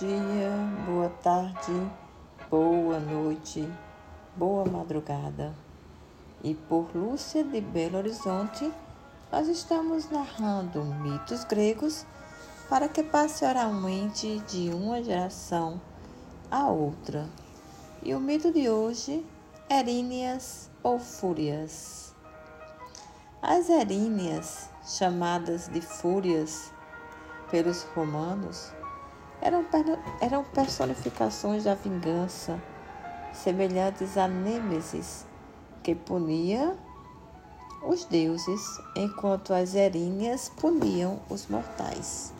dia, boa tarde, boa noite, boa madrugada. E por Lúcia de Belo Horizonte, nós estamos narrando mitos gregos para que passe oralmente de uma geração a outra. E o mito de hoje, Eríneas ou Fúrias. As Eríneas, chamadas de Fúrias pelos romanos, eram, eram personificações da vingança, semelhantes a Nêmesis, que punia os deuses, enquanto as Eríneas puniam os mortais.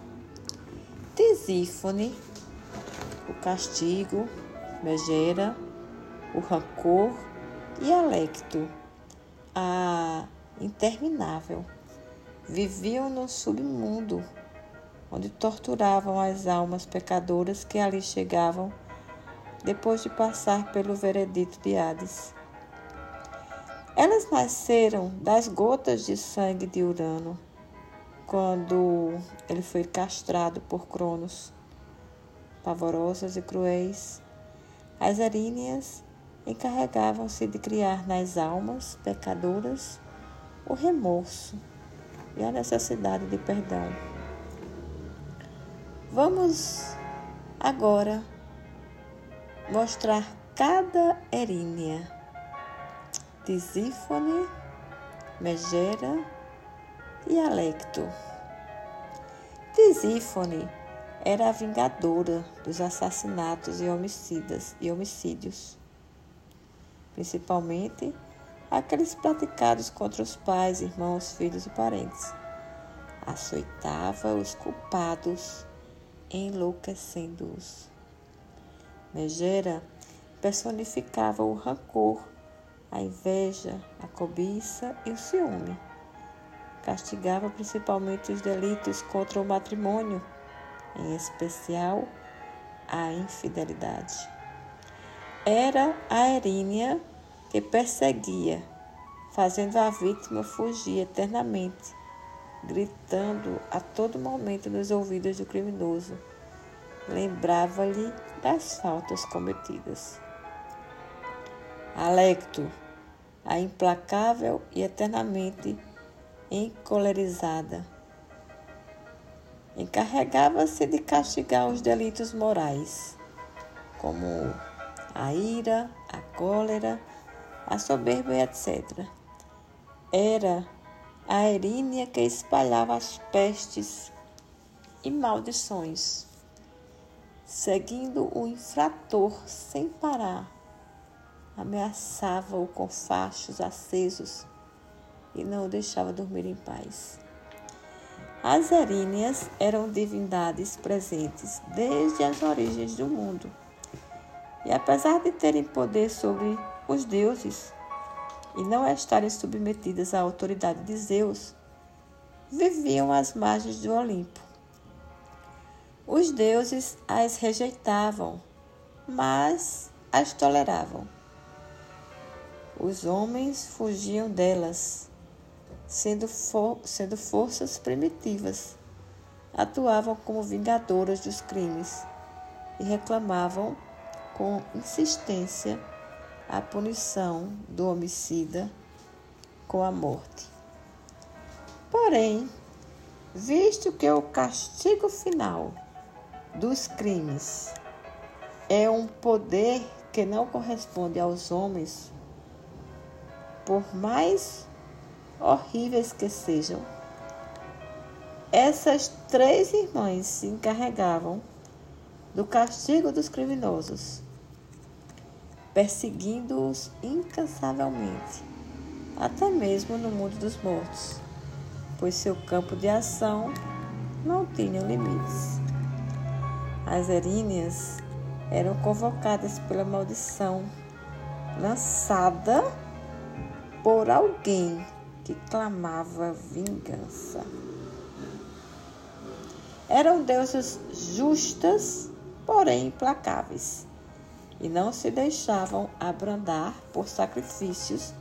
Tisífone, o castigo, Megera, o rancor e Alecto, a interminável, viviam no submundo onde torturavam as almas pecadoras que ali chegavam depois de passar pelo veredito de Hades. Elas nasceram das gotas de sangue de Urano, quando ele foi castrado por Cronos. Pavorosas e cruéis, as eríneas encarregavam-se de criar nas almas pecadoras o remorso e a necessidade de perdão. Vamos agora mostrar cada erínea. Tisífone, Megera e Alecto. Tisífone era a vingadora dos assassinatos e homicidas e homicídios, principalmente aqueles praticados contra os pais, irmãos, filhos e parentes. Açoitava os culpados enlouquecendo-os. Megera personificava o rancor, a inveja, a cobiça e o ciúme. Castigava principalmente os delitos contra o matrimônio, em especial a infidelidade. Era a Erínia que perseguia, fazendo a vítima fugir eternamente gritando a todo momento nos ouvidos do criminoso. Lembrava-lhe das faltas cometidas. Alecto, a implacável e eternamente encolerizada, encarregava-se de castigar os delitos morais, como a ira, a cólera, a soberba etc. Era a erínia que espalhava as pestes e maldições, seguindo o infrator sem parar, ameaçava-o com fachos acesos e não o deixava dormir em paz. As eríneas eram divindades presentes desde as origens do mundo. E apesar de terem poder sobre os deuses, e não estarem submetidas à autoridade de Zeus, viviam às margens do Olimpo. Os deuses as rejeitavam, mas as toleravam. Os homens fugiam delas, sendo, for sendo forças primitivas. Atuavam como vingadoras dos crimes e reclamavam com insistência a punição do homicida com a morte. Porém, visto que o castigo final dos crimes é um poder que não corresponde aos homens, por mais horríveis que sejam, essas três irmãs se encarregavam do castigo dos criminosos perseguindo-os incansavelmente, até mesmo no mundo dos mortos, pois seu campo de ação não tinha limites. As eríneas eram convocadas pela maldição lançada por alguém que clamava vingança. Eram deusas justas, porém implacáveis e não se deixavam abrandar por sacrifícios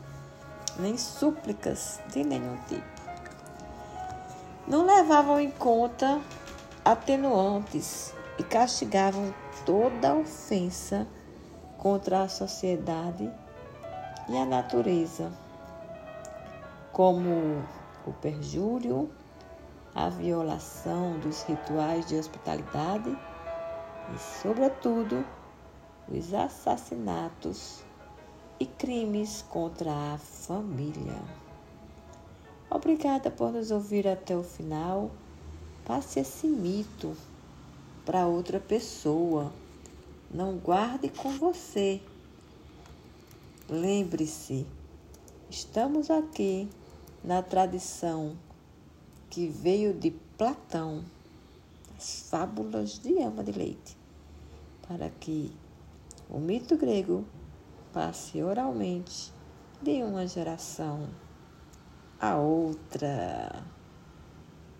nem súplicas de nenhum tipo. Não levavam em conta atenuantes e castigavam toda ofensa contra a sociedade e a natureza, como o perjúrio, a violação dos rituais de hospitalidade e, sobretudo, os assassinatos e crimes contra a família. Obrigada por nos ouvir até o final. Passe esse mito para outra pessoa. Não guarde com você. Lembre-se, estamos aqui na tradição que veio de Platão, as fábulas de Ama de Leite, para que o mito grego passe oralmente de uma geração a outra.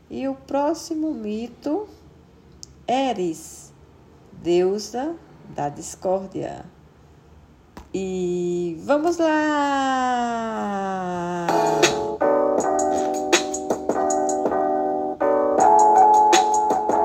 E o próximo mito, Eris, deusa da discórdia. E vamos lá!